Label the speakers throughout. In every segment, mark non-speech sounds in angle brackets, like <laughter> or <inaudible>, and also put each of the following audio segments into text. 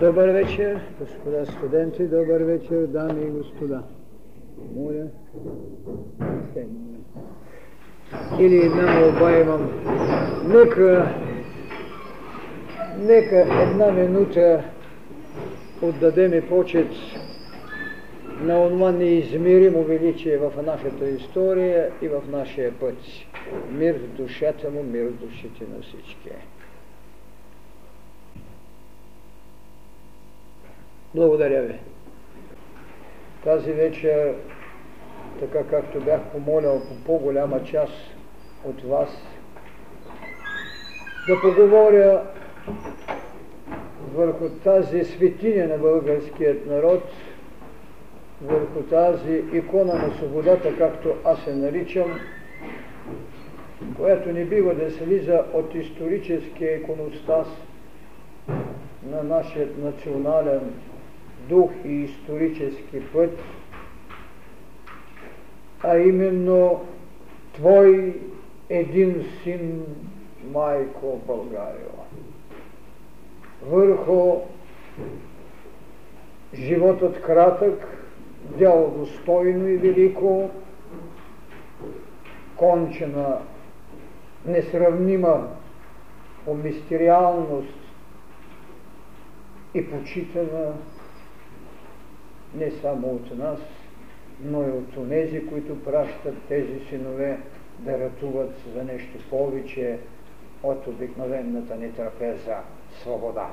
Speaker 1: Добър вечер, господа студенти, добър вечер, дами и господа. Моля, Или една молба имам. Нека, нека една минута отдадеме почет на онова неизмеримо величие в нашата история и в нашия път. Мир в душата му, мир в душите на всички. Благодаря ви. Тази вечер, така както бях помолял по по-голяма част от вас, да поговоря върху тази светиня на българският народ, върху тази икона на свободата, както аз се наричам, която не бива да слиза от историческия иконостас на нашия национален дух и исторически път, а именно Твой един син, майко България. Върху животът кратък, дело достойно и велико, кончена, несравнима по мистериалност и почитана не само от нас, но и от онези, които пращат тези синове да ратуват за нещо повече от обикновената ни трапеза свобода.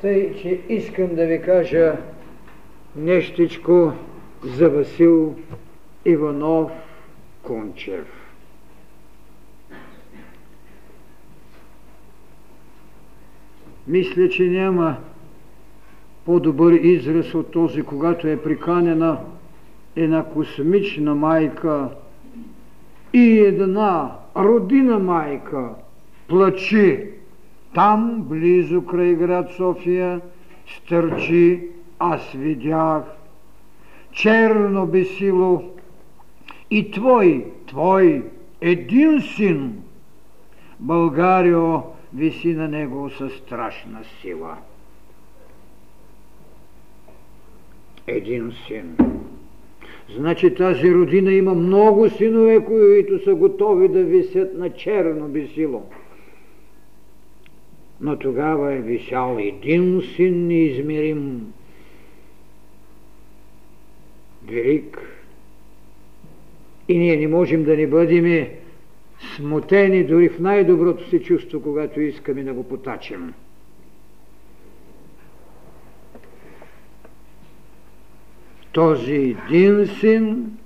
Speaker 1: Тъй, че искам да ви кажа нещичко за Васил Иванов Кунчев. Мисля, че няма по-добър израз от този, когато е приканена една космична майка и една родина майка плачи. Там, близо край град София, стърчи, аз видях, черно бесило и твой, твой един син, Българио, виси на него със страшна сила. Един син. Значи тази родина има много синове, които са готови да висят на черно бесило. Но тогава е висял един син неизмерим, велик. И ние не можем да не бъдем смутени дори в най-доброто си чувство, когато искаме да го потачим. Този един син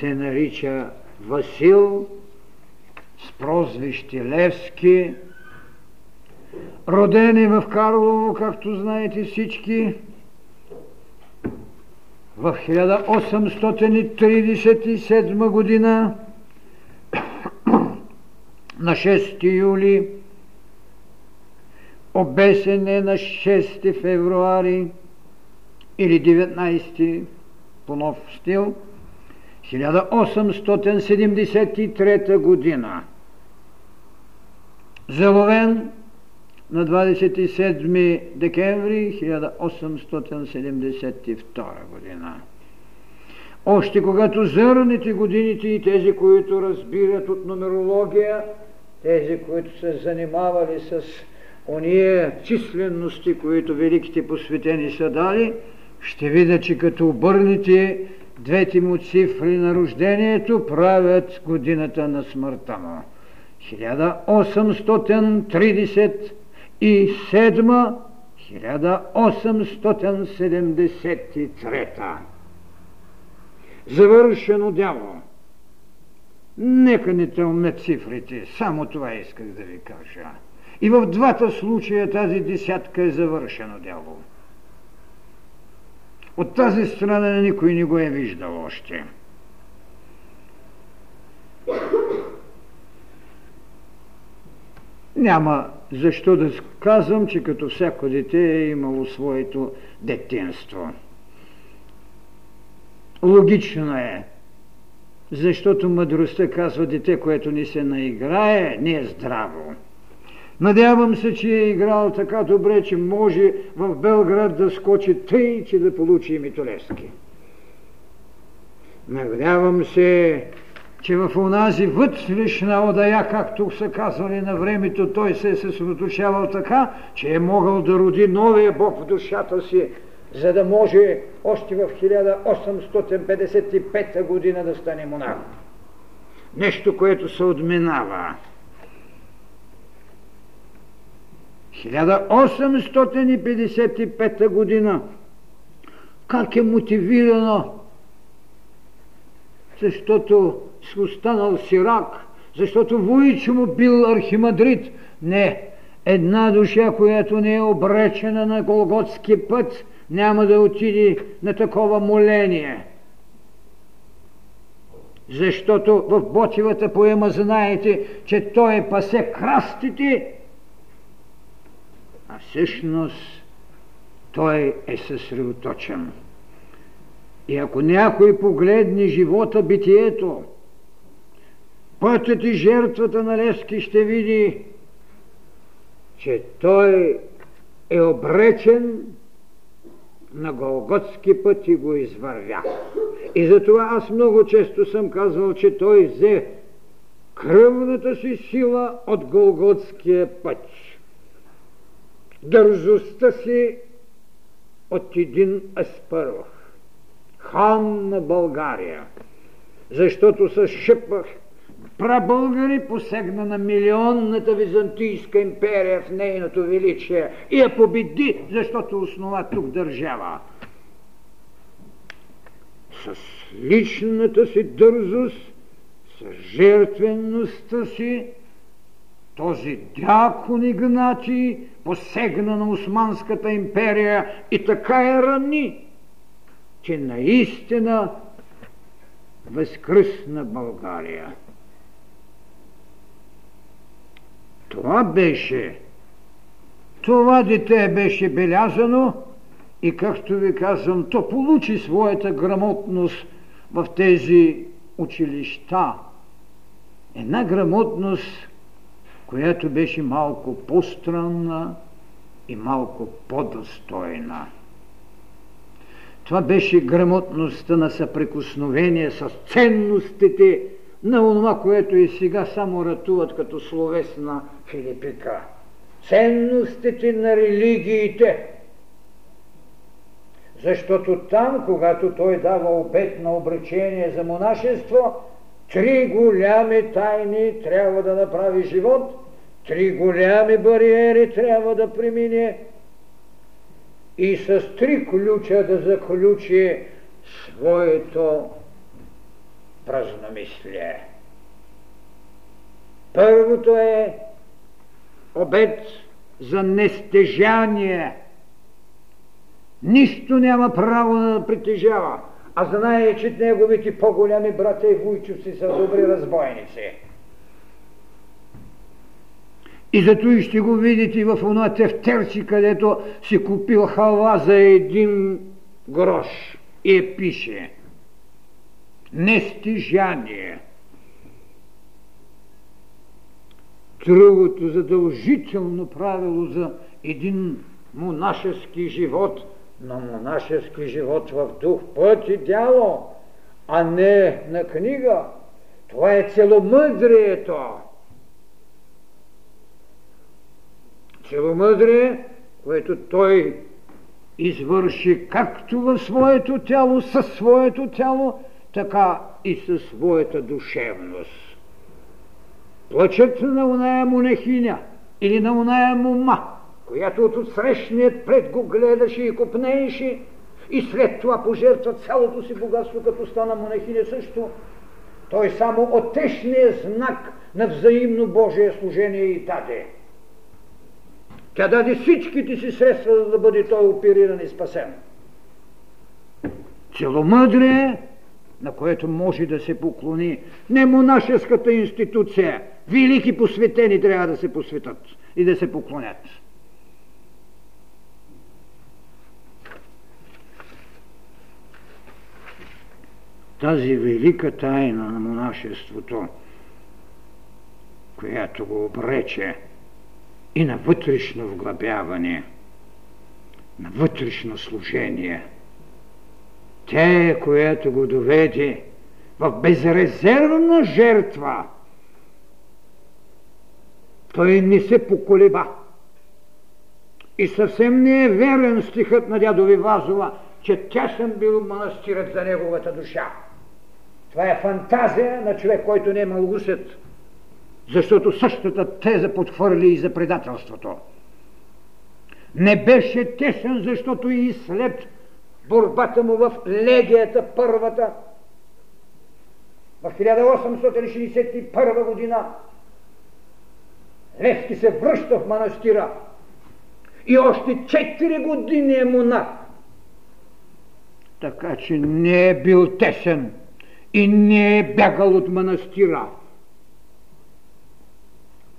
Speaker 1: се нарича Васил с прозвище Левски, роден е в Карлово, както знаете всички, в 1837 година <clears throat> на 6 юли обесен е на 6 февруари или 19 по нов стил, 1873 година. Заловен на 27 декември 1872 година. Още когато зърнете годините и тези, които разбират от нумерология, тези, които се занимавали с ония численности, които великите посветени са дали, ще видя, че като обърнете двете му цифри на рождението, правят годината на смъртта му. 1837 1873 Завършено дяло. Нека не тълмят цифрите, само това исках да ви кажа. И в двата случая тази десятка е завършено дяло. От тази страна никой не го е виждал още. Няма защо да казвам, че като всяко дете е имало своето детенство. Логично е, защото мъдростта казва дете, което не се наиграе, не е здраво. Надявам се, че е играл така добре, че може в Белград да скочи тъй, че да получи и Митолевски. Надявам се, че в онази вътрешна одая, както са казвали на времето, той се е съсредоточавал така, че е могъл да роди новия Бог в душата си, за да може още в 1855 година да стане монах. Нещо, което се отминава. 1855 година как е мотивирано защото си останал сирак, защото Вуйчо му бил архимадрид. Не, една душа, която не е обречена на Голготски път, няма да отиде на такова моление. Защото в Ботивата поема знаете, че той пасе крастите, всъщност той е съсредоточен. И ако някой погледне живота, битието, пътят и жертвата на Левски ще види, че той е обречен на Голготски път и го извървя. И затова аз много често съм казвал, че той взе кръвната си сила от Голготския път. Дързостта си от един аспаров хан на България, защото с шипах прабългари посегна на милионната Византийска империя в нейното величие и я победи, защото основа тук държава. С личната си дързост, с жертвеността си, този дякон Игнати посегна на Османската империя и така я рани, че наистина възкръсна България. Това беше, това дете беше белязано и както ви казвам, то получи своята грамотност в тези училища. Една грамотност, която беше малко по-странна и малко по-достойна. Това беше грамотността на съприкосновение с ценностите на онова, което и сега само ратуват като словесна филипика. Ценностите на религиите. Защото там, когато той дава обет на обречение за монашество, три голями тайни трябва да направи живот, три голями бариери трябва да премине и с три ключа да заключи своето празномислие. Първото е обед за нестежание. Нищо няма право да притежава, а знае, че неговите по-голями брата и вуйчовци са добри разбойници. И зато и ще го видите в оно тефтерче, където си купил халва за един грош. И пише Нестижание. Другото задължително правило за един монашески живот, но монашески живот в дух, път и дяло, а не на книга. Това е целомъдрието. целомъдрие, което той извърши както в своето тяло, със своето тяло, така и със своята душевност. Плачът на оная монахиня или на оная мума, която от отсрещният пред го гледаше и копнееше, и след това пожертва цялото си богатство, като стана монахиня също, той само отешния знак на взаимно Божие служение и даде. Тя даде всичките си средства, за да бъде той опериран и спасен. Целомъдрие, на което може да се поклони не монашеската институция. Велики посветени трябва да се посветат и да се поклонят. Тази велика тайна на монашеството, която го обрече и на вътрешно вглъбяване, на вътрешно служение. Тя е, която го доведе в безрезервна жертва. Той не се поколеба. И съвсем не е верен стихът на дядови Вазова, че тясен бил манастирът за неговата душа. Това е фантазия на човек, който не е имал усет, защото същата теза подхвърли и за предателството. Не беше тесен, защото и след борбата му в легията първата, в 1861 година, Левски се връща в манастира и още 4 години е монах. Така че не е бил тесен и не е бягал от манастира.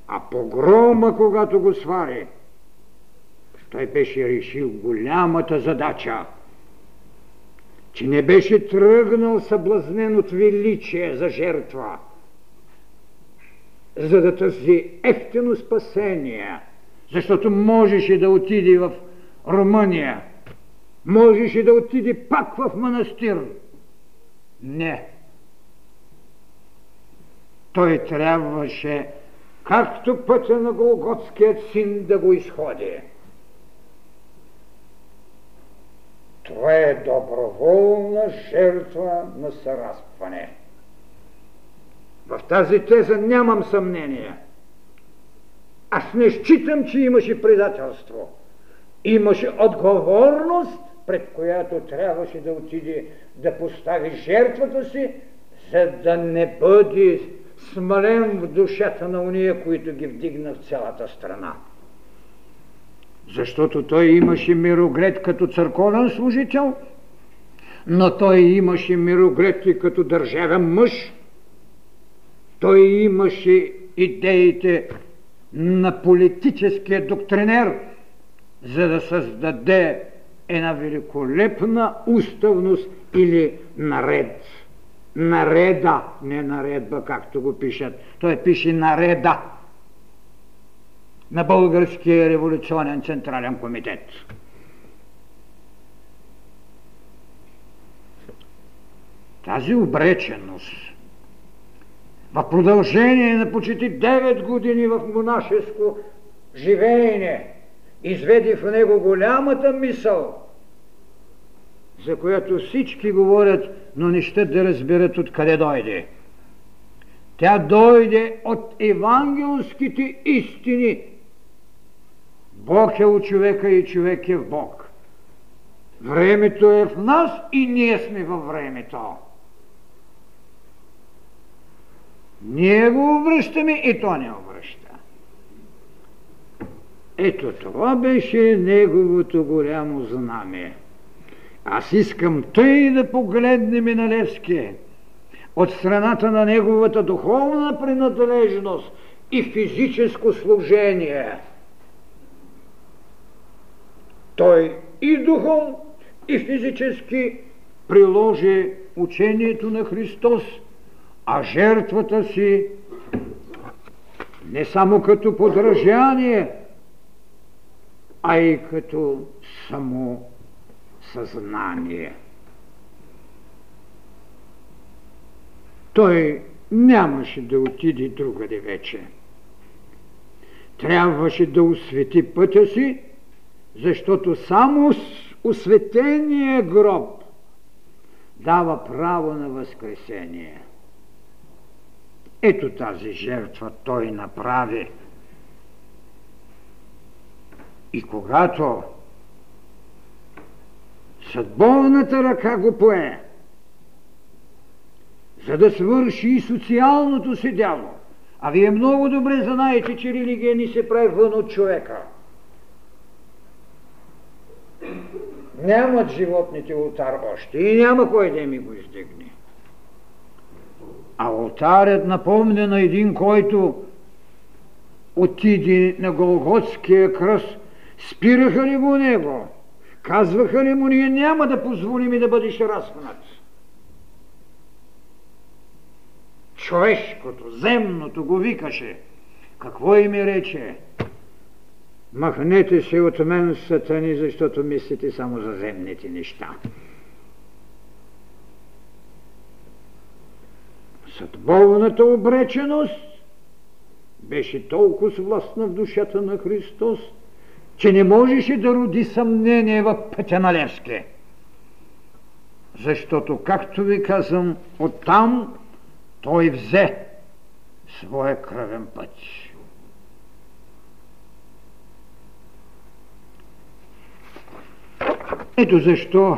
Speaker 1: А погрома, когато го свари, той беше решил голямата задача, че не беше тръгнал съблазнен от величие за жертва, за да търси ефтино спасение, защото можеше да отиде в Румъния, можеше да отиде пак в манастир. Не. Той трябваше, както пътя на Голготският син, да го изходи. Това е доброволна жертва на съразпване. В тази теза нямам съмнение. Аз не считам, че имаше предателство. Имаше отговорност, пред която трябваше да отиде да постави жертвата си, за да не бъде смален в душата на уния, които ги вдигна в цялата страна. Защото той имаше мироглед като църковен служител, но той имаше мироглед и като държавен мъж. Той имаше идеите на политическия доктринер, за да създаде една великолепна уставност или наред. Нареда, не наредба, както го пишат. Той пише нареда на Българския революционен централен комитет. Тази обреченост в продължение на почти 9 години в монашеско живеене изведи в него голямата мисъл, за която всички говорят, но не ще да разберат откъде дойде. Тя дойде от евангелските истини, Бог е у човека и човек е в Бог. Времето е в нас и ние сме във времето. Ние го обръщаме и то не обръща. Ето това беше неговото голямо знаме. Аз искам тъй да погледнем на Левски. От страната на неговата духовна принадлежност и физическо служение – той и духом, и физически приложи учението на Христос, а жертвата си не само като подражание, а и като само съзнание. Той нямаше да отиде другаде вече. Трябваше да освети пътя си защото само осветения гроб дава право на възкресение. Ето тази жертва той направи. И когато съдбовната ръка го пое, за да свърши и социалното си дяло, а вие много добре знаете, че религия ни се прави вън от човека – Нямат животните ултар още и няма кой да ми го издигне. А ултарят напомня на един, който отиде на Голготския кръст. Спираха ли го него? Казваха ли му, ние няма да позволим и да бъдеш разпнат. Човешкото, земното го викаше. Какво им рече? Махнете се от мен, сатани, защото мислите само за земните неща. Съдбовната обреченост беше толкова властна в душата на Христос, че не можеше да роди съмнение в пътя на Левски. Защото, както ви казвам, оттам той взе своя кръвен път. Ето защо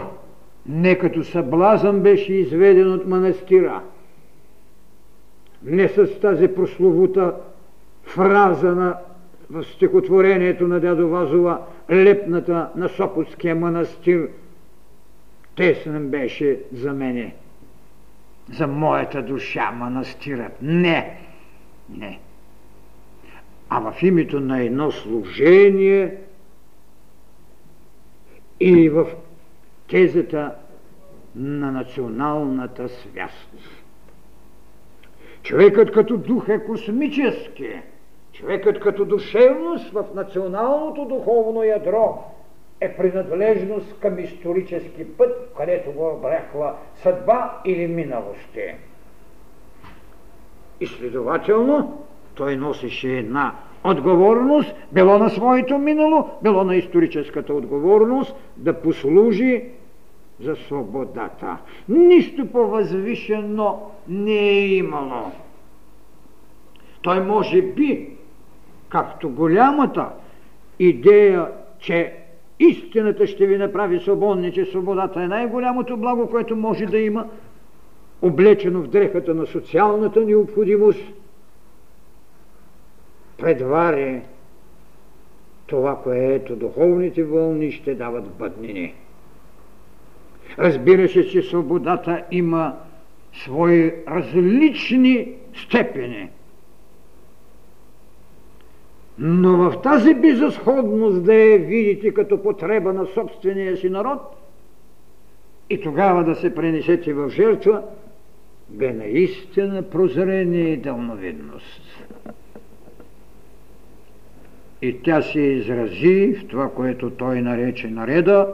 Speaker 1: не като съблазън беше изведен от манастира. Не с тази прословута фраза на в стихотворението на дядо Вазова, лепната на Сопотския манастир, тесен беше за мене, за моята душа манастирът. Не, не. А в името на едно служение и в тезата на националната свяст. Човекът като дух е космически. Човекът като душевност в националното духовно ядро е принадлежност към исторически път, където го обрехла съдба или миналост. И следователно той носеше една отговорност, било на своето минало, било на историческата отговорност, да послужи за свободата. Нищо по-възвишено не е имало. Той може би, както голямата идея, че истината ще ви направи свободни, че свободата е най-голямото благо, което може да има, облечено в дрехата на социалната необходимост, предвари това, което духовните вълни ще дават бъднини. Разбира се, че свободата има свои различни степени. Но в тази безисходност да я видите като потреба на собствения си народ и тогава да се пренесете в жертва, бе наистина прозрение и дълновидност. И тя се изрази в това, което той нарече нареда,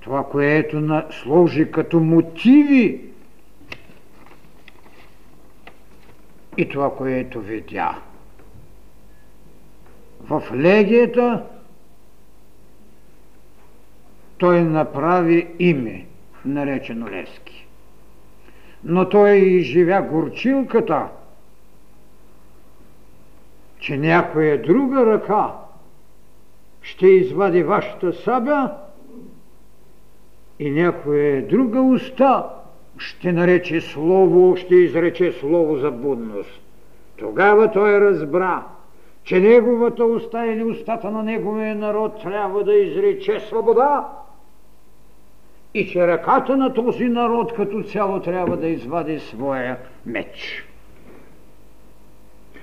Speaker 1: това, което на, служи като мотиви и това, което видя. В легията той направи име, наречено Лески. Но той изживя горчилката, че някоя друга ръка ще извади вашата сабя и някоя друга уста ще нарече слово, ще изрече слово за будност. Тогава той разбра, че неговата уста или устата на неговия народ трябва да изрече свобода и че ръката на този народ като цяло трябва да извади своя меч.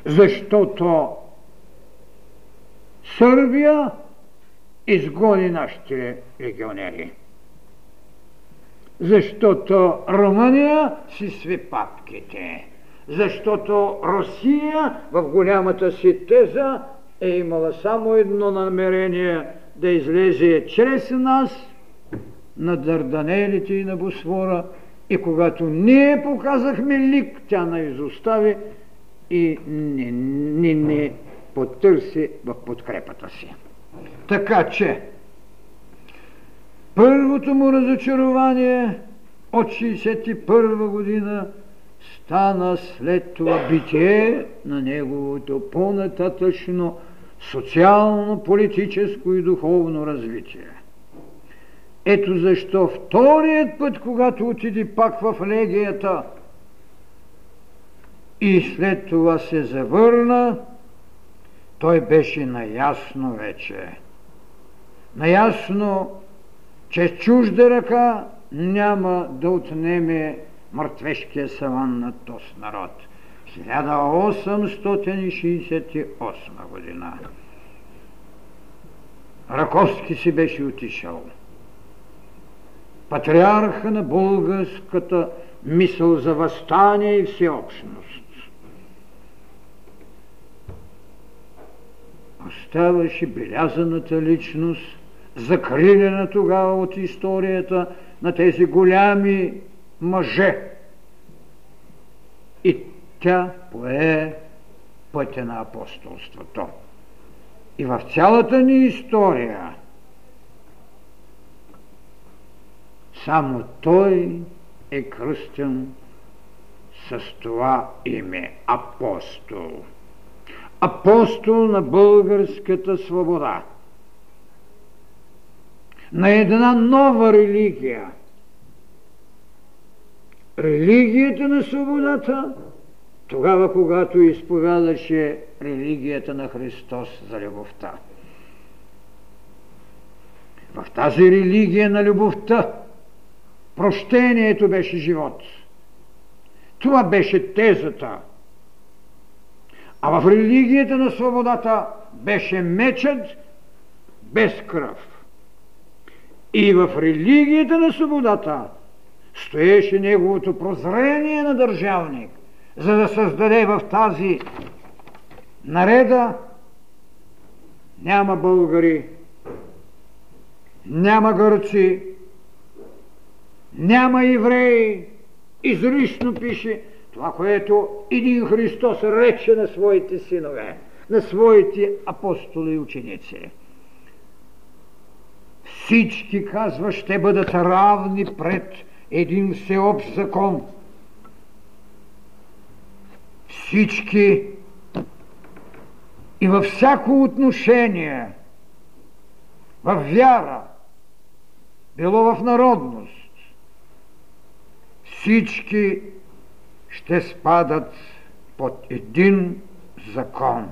Speaker 1: Защото Сърбия изгони нашите легионери защото Румъния си сви папките, защото Русия в голямата си теза е имала само едно намерение да излезе чрез нас на Дарданелите и на Босфора и когато ние показахме лик, тя на изостави и не, не, не потърси в подкрепата си. Така че Първото му разочарование от 61 година стана след това битие на неговото по-нататъчно социално, политическо и духовно развитие. Ето защо вторият път, когато отиде пак в легията и след това се завърна, той беше наясно вече. Наясно че чужда ръка няма да отнеме мъртвешкия саван на този народ. 1868 година. Раковски си беше отишъл. Патриарха на българската мисъл за възстание и всеобщност. оставаше белязаната личност, закрилена тогава от историята на тези голями мъже. И тя пое пътя на апостолството. И в цялата ни история само той е кръстен с това име апостол. Апостол на българската свобода. На една нова религия. Религията на свободата, тогава когато изповядаше религията на Христос за любовта. В тази религия на любовта прощението беше живот – това беше тезата. А в религията на свободата беше мечът без кръв. И в религията на свободата стоеше неговото прозрение на държавник, за да създаде в тази нареда няма българи, няма гърци, няма евреи, изрично пише това, което един Христос рече на своите синове, на своите апостоли и ученици. Всички, казва, ще бъдат равни пред един всеобщ закон. Всички и във всяко отношение, в вяра, било в народност, всички ще спадат под един закон.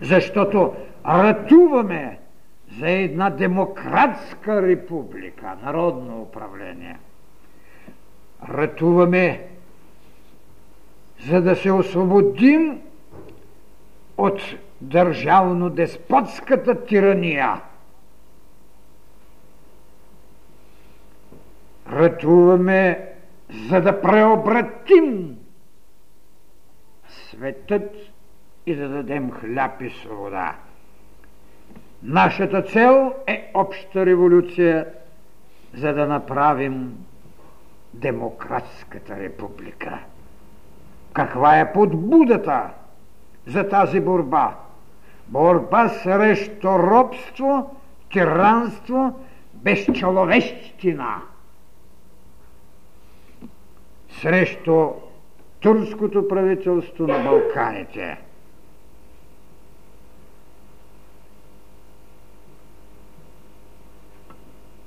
Speaker 1: Защото ратуваме за една демократска република, народно управление. Ратуваме за да се освободим от държавно-деспотската тирания. Ратуваме за да преобратим светът и да дадем хляб и свобода. Нашата цел е обща революция, за да направим демократската република. Каква е подбудата за тази борба? Борба срещу робство, тиранство, безчеловещина – срещу турското правителство на Балканите.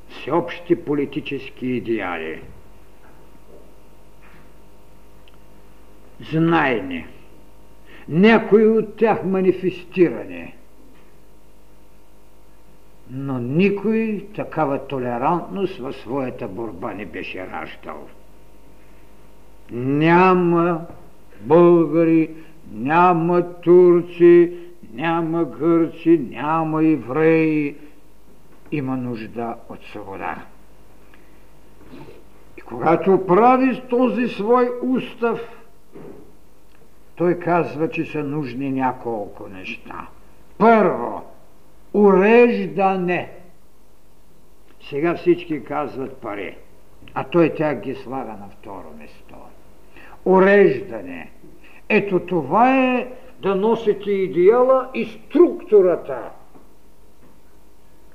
Speaker 1: Всеобщи политически идеали. Знайни. Някои от тях манифестирани. Но никой такава толерантност в своята борба не беше раждал няма българи, няма турци, няма гърци, няма евреи. Има нужда от свобода. И когато прави този свой устав, той казва, че са нужни няколко неща. Първо, уреждане. Сега всички казват пари, а той тя ги слага на второ место уреждане. Ето това е да носите идеала и структурата.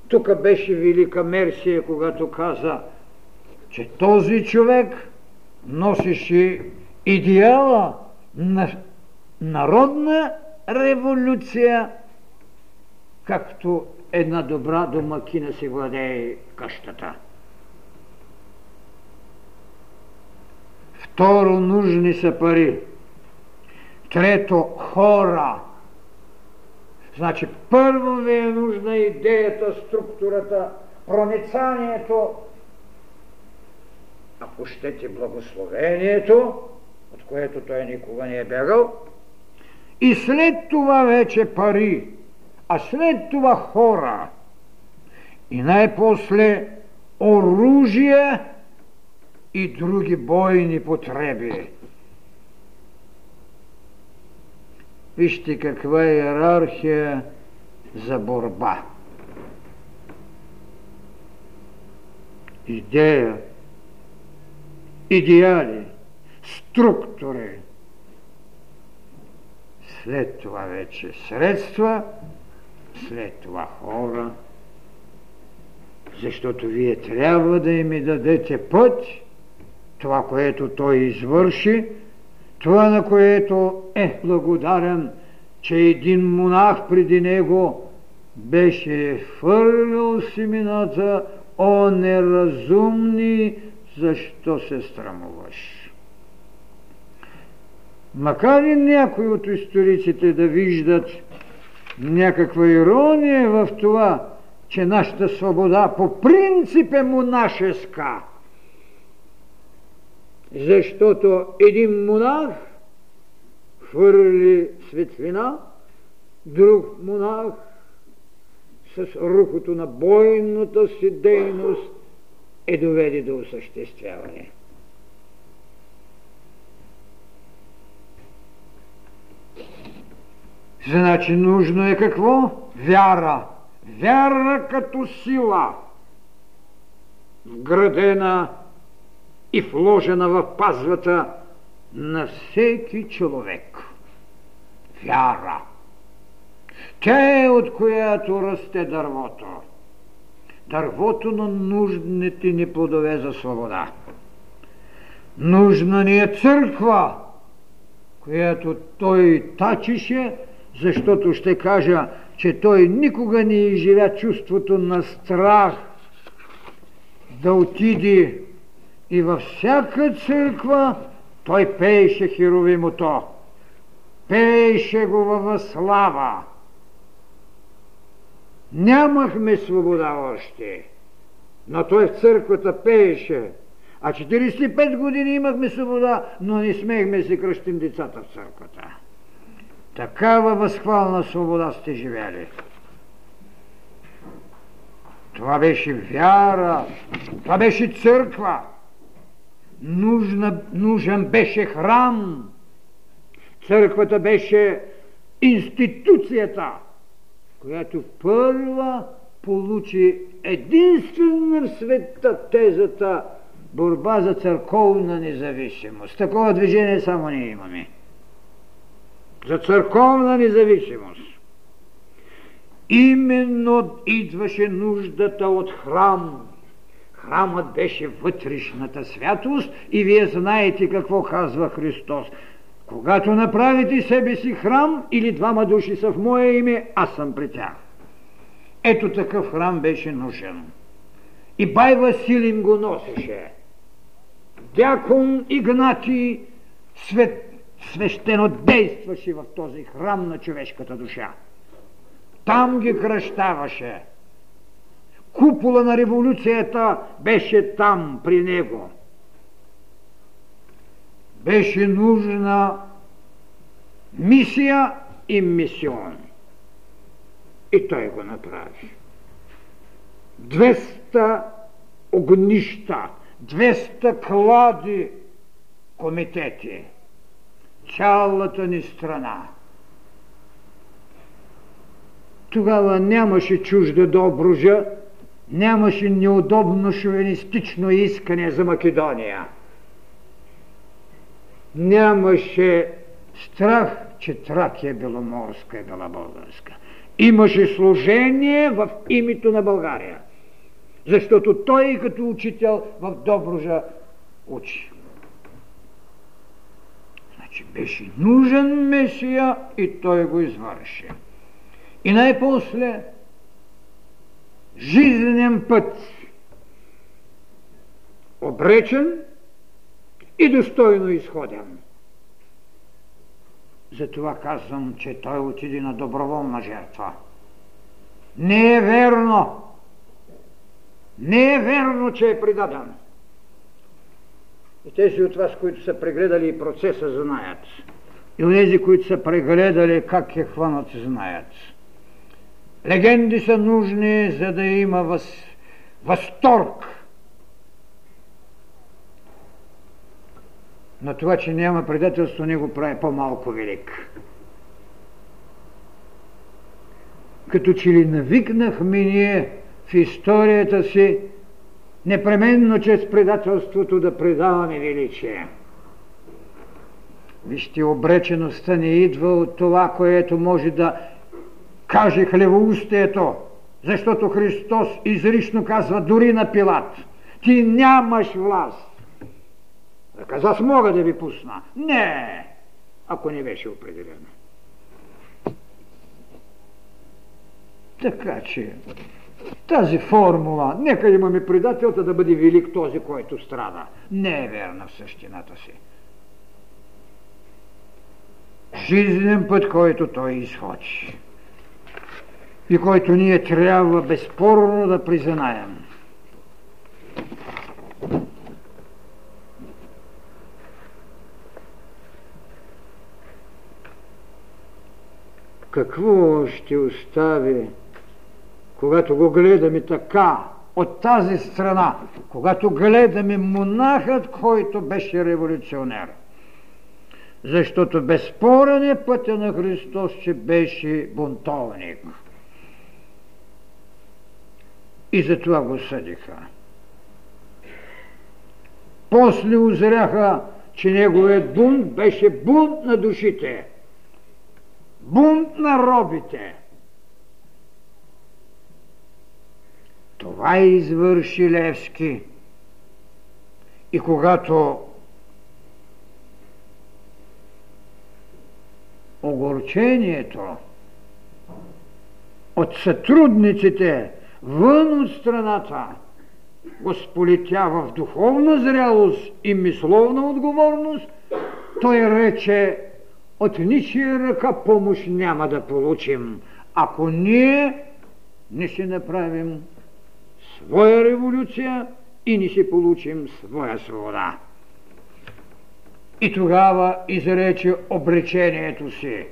Speaker 1: Тук беше велика Мерсия, когато каза, че този човек носеше идеала на народна революция, както една добра домакина си владее къщата. Второ, нужни са пари. Трето, хора. Значи, първо ви е нужна идеята, структурата, проницанието, ако щете благословението, от което той никога не е бягал, и след това вече пари, а след това хора, и най-после оръжие, и други бойни потреби. Вижте каква иерархия за борба. Идея, идеали, структури, след това вече средства, след това хора, защото вие трябва да им дадете път, това, което той извърши, това, на което е благодарен, че един монах преди него беше фърлил семената, о неразумни, защо се страмуваш? Макар и някои от историците да виждат някаква ирония в това, че нашата свобода по принцип е монашеска, защото един монах хвърли светлина, друг монах с рухото на бойната си дейност е доведе до осъществяване. Значи нужно е какво? Вяра. Вяра като сила, вградена и вложена в пазвата на всеки човек. Вяра. Тя е от която расте дървото. Дървото на нужните ни плодове за свобода. Нужна ни е църква, която той тачеше, защото ще кажа, че той никога не изживя чувството на страх да отиде и във всяка църква той пееше херовимото. Пееше го във слава. Нямахме свобода още, но той в църквата пееше. А 45 години имахме свобода, но не смеехме се кръщим децата в църквата. Такава възхвална свобода сте живели. Това беше вяра, това беше църква. Нужна, нужен беше храм. Църквата беше институцията, която първа получи единствена в света тезата борба за църковна независимост. Такова движение само ние имаме за църковна независимост. Именно идваше нуждата от храм. Храмът беше вътрешната святост и вие знаете какво казва Христос. Когато направите себе си храм или двама души са в мое име, аз съм при тях. Ето такъв храм беше нужен. И бай Василин го носеше. Дякон Игнати, свет свещено действаше в този храм на човешката душа. Там ги кръщаваше. Купола на революцията беше там при него. Беше нужна мисия и мисион. И той го направи. 200 огнища, 200 клади комитети – цялата ни страна. Тогава нямаше чужда добружа, нямаше неудобно шовинистично искане за Македония. Нямаше страх, че Тракия Беломорска е била българска. Имаше служение в името на България. Защото той като учител в Добружа учи че беше нужен Месия и той го извърши. И най-после жизнен път обречен и достойно изходен. Затова казвам, че той отиде на доброволна жертва. Не е верно. Не е верно, че е предаден. И тези от вас, които са прегледали процеса, знаят. И тези, които са прегледали как е хванат, знаят. Легенди са нужни, за да има въз... възторг. Но това, че няма предателство, не го прави по-малко велик. като че ли навикнахме ние в историята си непременно чрез предателството да предаваме величие. Вижте, обречеността не идва от това, което може да каже хлевоустието, защото Христос изрично казва дори на Пилат, ти нямаш власт. Да каза, аз мога да ви пусна. Не, ако не беше определено. Така че тази формула, нека имаме предателта да бъде велик този, който страда, не е верна в същината си. Жизнен път, който той изходи и който ние трябва безспорно да признаем. Какво ще остави когато го гледаме така, от тази страна, когато гледаме монахът, който беше революционер. Защото безспорен е пътя на Христос, че беше бунтовник. И затова го съдиха. После узряха, че неговият бунт беше бунт на душите, бунт на робите – Това извърши Левски. И когато огорчението от сътрудниците вън от страната го сполетява в духовна зрялост и мисловна отговорност, той рече от ничия ръка помощ няма да получим, ако ние не си направим своя революция и ни си получим своя свобода. И тогава изрече обречението си.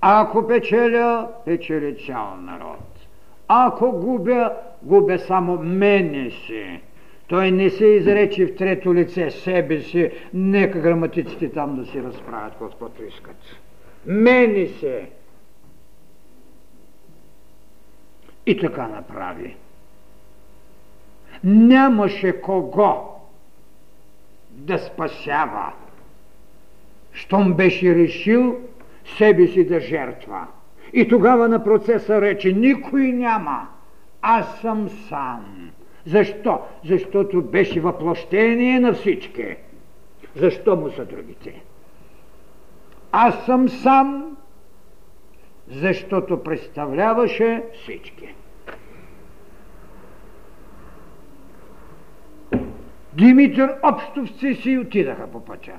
Speaker 1: Ако печеля, печели цял народ. Ако губя, губя само мене си. Той не се изрече в трето лице себе си. Нека граматиците там да си разправят каквото искат. Мене се. И така направи нямаше кого да спасява, щом беше решил себе си да жертва. И тогава на процеса рече, никой няма, аз съм сам. Защо? Защото беше въплощение на всички. Защо му са другите? Аз съм сам, защото представляваше всички. Димитър Общовци си отидаха по пътя.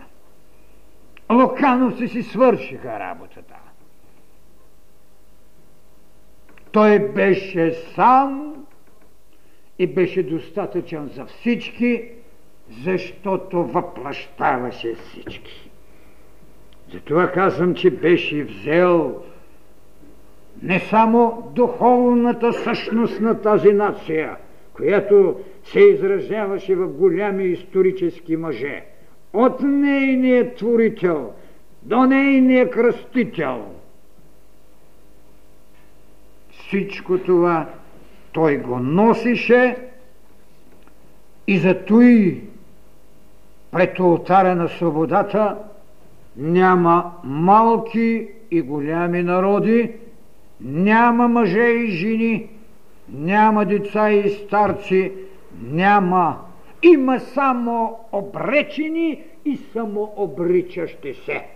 Speaker 1: Локановци си свършиха работата. Той беше сам и беше достатъчен за всички, защото въплащаваше всички. Затова казвам, че беше взел не само духовната същност на тази нация, която се изразяваше в голями исторически мъже. От нейния творител до нейния кръстител. Всичко това той го носише и зато и пред ултаря на свободата няма малки и голями народи, няма мъже и жени, няма деца и старци, няма. Има само обречени и само обричащи се.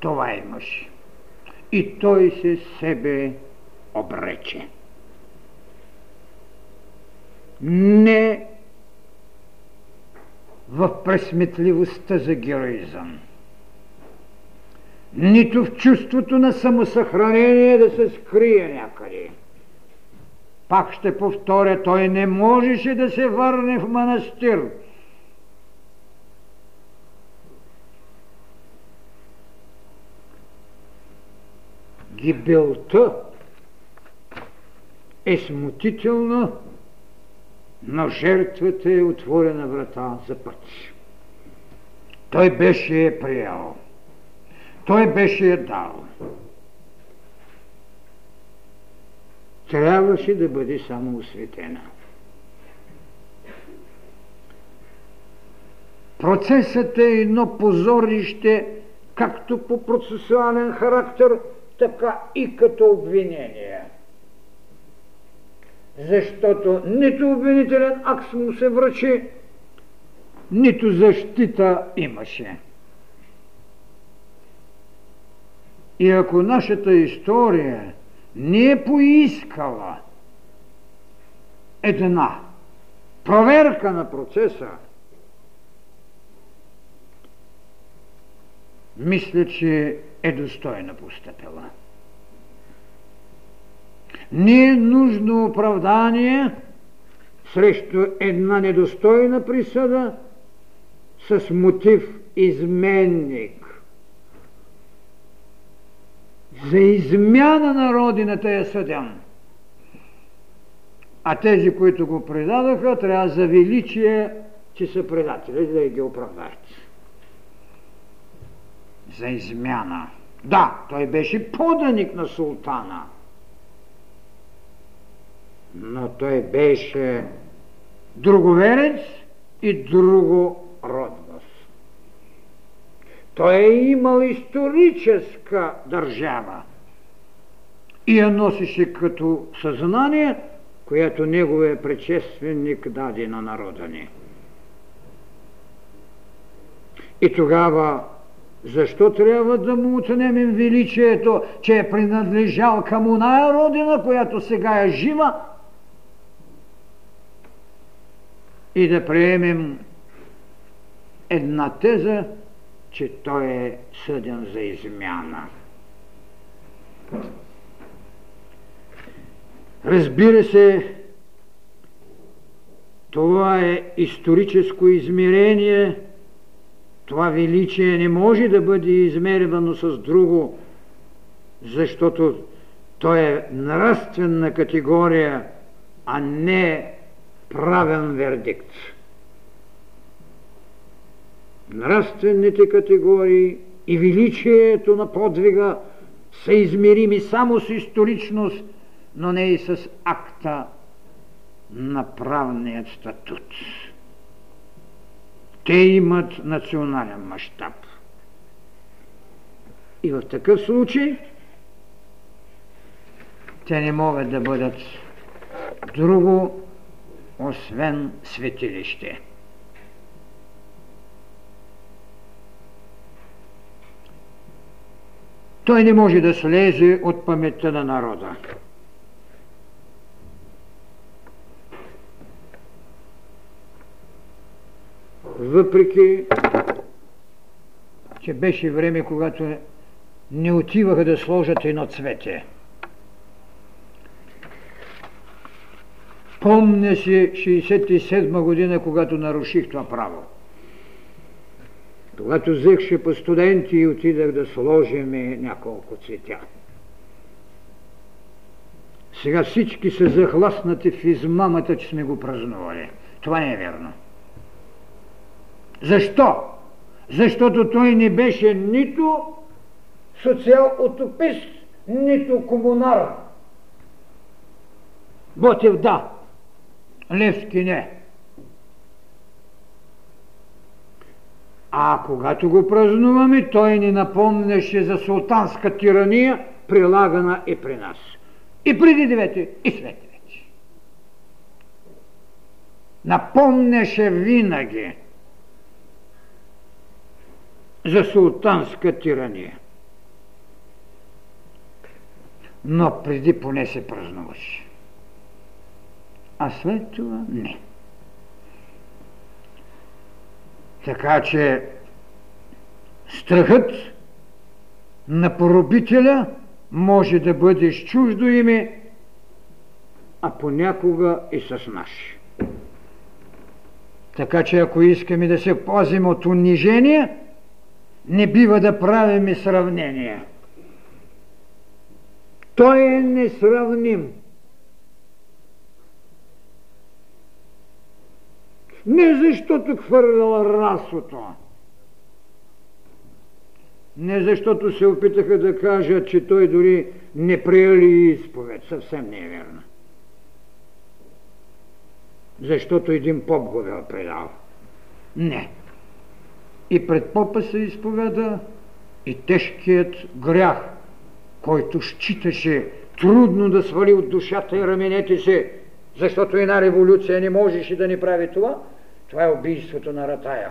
Speaker 1: Това имаш. И той се себе обрече. Не в пресметливостта за героизъм, нито в чувството на самосъхранение да се скрие някъде – пак ще повторя, той не можеше да се върне в манастир. Гибелта е смутителна, но жертвата е отворена врата за път. Той беше е приел. Той беше е дал. трябваше да бъде само осветена. Процесът е едно позорище, както по процесуален характер, така и като обвинение. Защото нито обвинителен акт му се връчи, нито защита имаше. И ако нашата история не е поискала една проверка на процеса, мисля, че е достойно постъпила. Не е нужно оправдание срещу една недостойна присъда с мотив изменник. За измяна на родината е съден. А тези, които го предадаха, трябва за величие, че са предатели, да ги оправдаят за измяна. Да, той беше поданик на султана, но той беше друговерец и другородност. Той е имал историческа държава и я носише като съзнание, което неговия предшественик даде на народа ни. И тогава защо трябва да му оценемем величието, че е принадлежал към оная родина, която сега е жива? И да приемем една теза, че той е съден за измяна. Разбира се, това е историческо измерение – това величие не може да бъде измервано с друго, защото то е нравствена категория, а не правен вердикт. Нравствените категории и величието на подвига са измерими само с историчност, но не и с акта на правният статут те имат национален мащаб. И в такъв случай те не могат да бъдат друго, освен светилище. Той не може да слезе от паметта на народа. въпреки че беше време, когато не отиваха да сложат едно цвете. Помня си 67 година, когато наруших това право. Когато взехше по студенти и отидах да сложим няколко цветя. Сега всички са захласнати в измамата, че сме го празнували. Това не е верно. Защо? Защото той не беше нито социал-утопист, нито комунар. Ботев да, Левски не. А когато го празнуваме, той ни напомняше за султанска тирания, прилагана и при нас. И преди девете, и след девете. Напомняше винаги, за султанска тирания. Но преди поне се празнуваше. А след това не. Така че страхът на поробителя може да бъде с чуждо име, а понякога и с наш. Така че ако искаме да се пазим от унижение, не бива да правим сравнения. Той е несравним. Не защото хвърляла расото, Не защото се опитаха да кажат, че той дори не приели изповед. Съвсем не е верно. Защото един поп го бил предал. Не. И пред попа се изповеда и тежкият грях, който считаше трудно да свали от душата и раменете се, защото една революция не можеше да ни прави това, това е убийството на Ратая.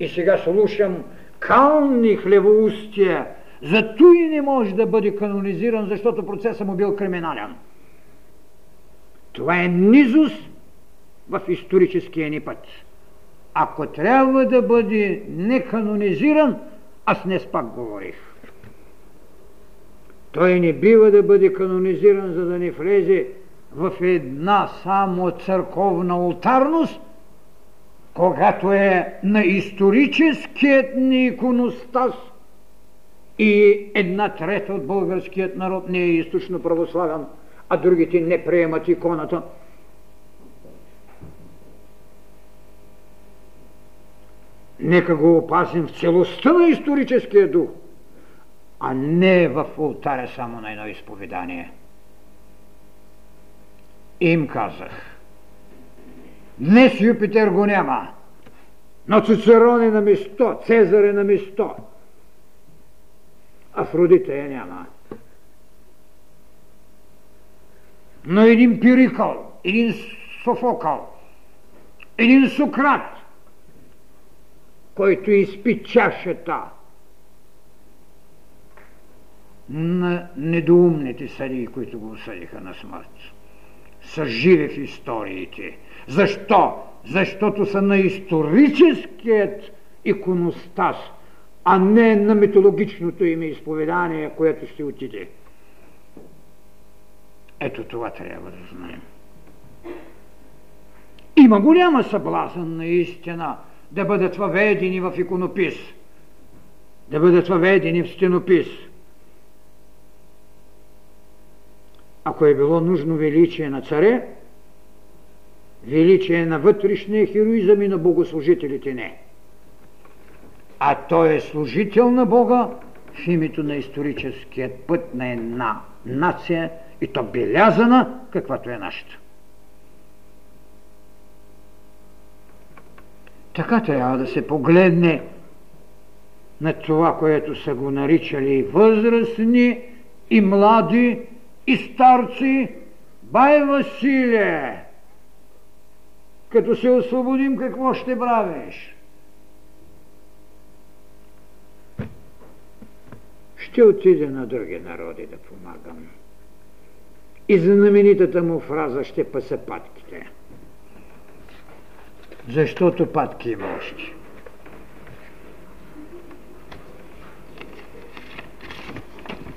Speaker 1: И сега слушам кални хлевоустия, зато и не може да бъде канонизиран, защото процесът му бил криминален. Това е низост в историческия ни път. Ако трябва да бъде неканонизиран, аз не пак говорих. Той не бива да бъде канонизиран, за да не влезе в една само църковна ултарност, когато е на историческият ни иконостас и една трета от българският народ не е източно православен, а другите не приемат иконата. Нека го опасим в целостта на историческия дух, а не в ултаря само на едно изповедание. Им казах, днес Юпитер го няма, но Цицерон е на место, Цезар е на место, Афродита я няма. Но един Пирикъл, един Софокъл, един Сократ, който изпи чашата на недоумните съдии, които го осъдиха на смърт. Са живи в историите. Защо? Защото са на историческият иконостас, а не на митологичното им изповедание, което ще отиде. Ето това трябва да знаем. Има голяма съблазън наистина да бъдат въведени в иконопис, да бъдат въведени в стенопис. Ако е било нужно величие на царе, величие на вътрешния хероизъм и на богослужителите не. А той е служител на Бога в името на историческият път на една нация и то белязана, каквато е нашата. Така трябва да се погледне на това, което са го наричали възрастни, и млади, и старци. Бай, Василе! Като се освободим, какво ще правиш? Ще отида на други народи да помагам. И знаменитата му фраза ще паса патките защото патки има още.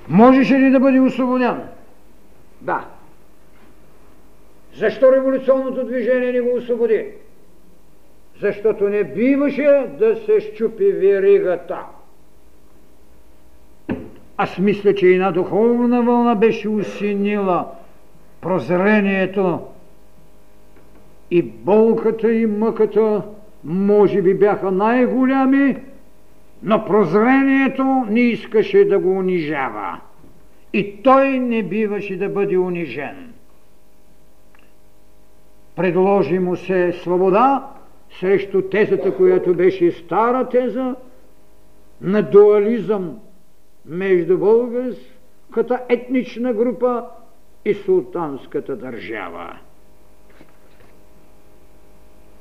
Speaker 1: Можеше ли да бъде освободен? Да. Защо революционното движение не го освободи? Защото не биваше да се щупи веригата. Аз мисля, че една духовна вълна беше усинила прозрението и болката и мъката може би бяха най-голями, но прозрението не искаше да го унижава. И той не биваше да бъде унижен. Предложи му се свобода срещу тезата, която беше стара теза на дуализъм между българската етнична група и султанската държава.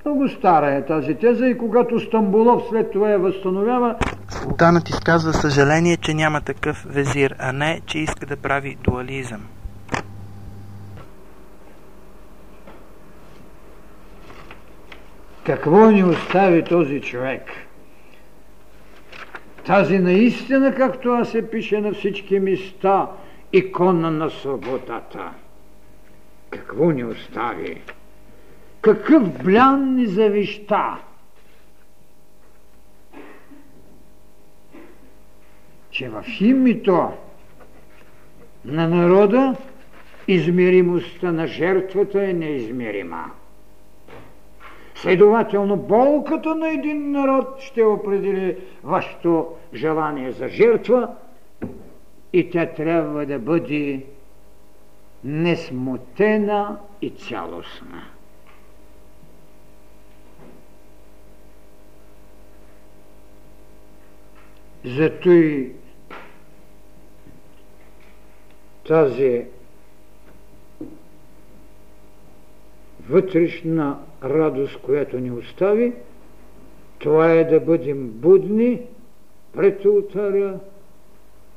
Speaker 1: Много стара е тази теза и когато Стамбулов след това я възстановява...
Speaker 2: Султанът изказва съжаление, че няма такъв везир, а не, че иска да прави дуализъм.
Speaker 1: Какво ни остави този човек? Тази наистина, както аз се пише на всички места, икона на свободата. Какво ни остави? Какъв блян ни завеща. Че в името на народа измеримостта на жертвата е неизмерима. Следователно, болката на един народ ще определи вашето желание за жертва и тя трябва да бъде несмутена и цялостна. Зато и тази вътрешна радост, която ни остави, това е да бъдем будни пред ултаря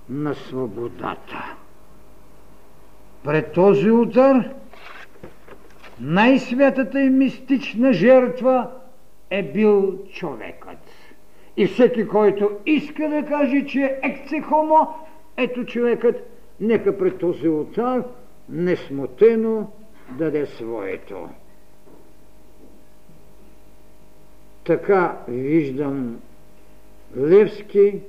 Speaker 1: на свободата. Пред този ултар най-святата и мистична жертва е бил човекът. И всеки, който иска да каже, че е екце ето човекът, нека пред този ултар несмотено даде своето. Така виждам Левски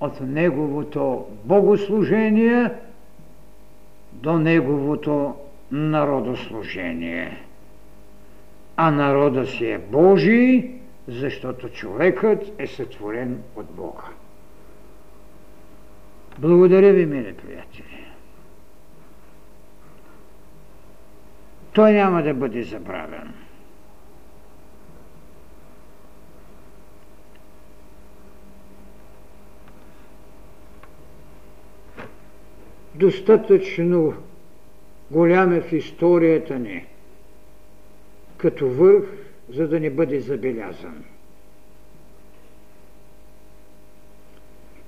Speaker 1: от неговото богослужение до неговото народослужение. А народа си е Божий, защото човекът е сътворен от Бога. Благодаря ви, мили приятели. Той няма да бъде забравен. Достатъчно голям е в историята ни, като върх, за да не бъде забелязан.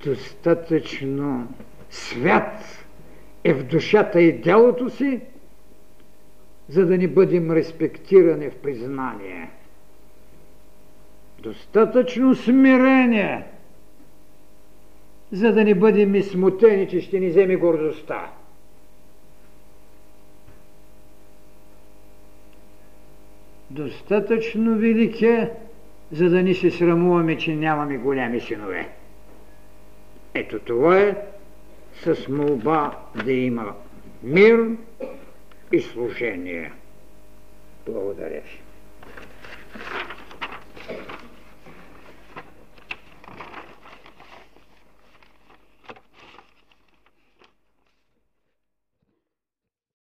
Speaker 1: Достатъчно свят е в душата и делото си, за да ни бъдем респектирани в признание. Достатъчно смирение, за да ни бъдем и смутени, че ще ни вземе гордостта. Достатъчно велике, за да ни се срамуваме, че нямаме голями синове. Ето това е с молба да има мир, и служение. Благодаря ви.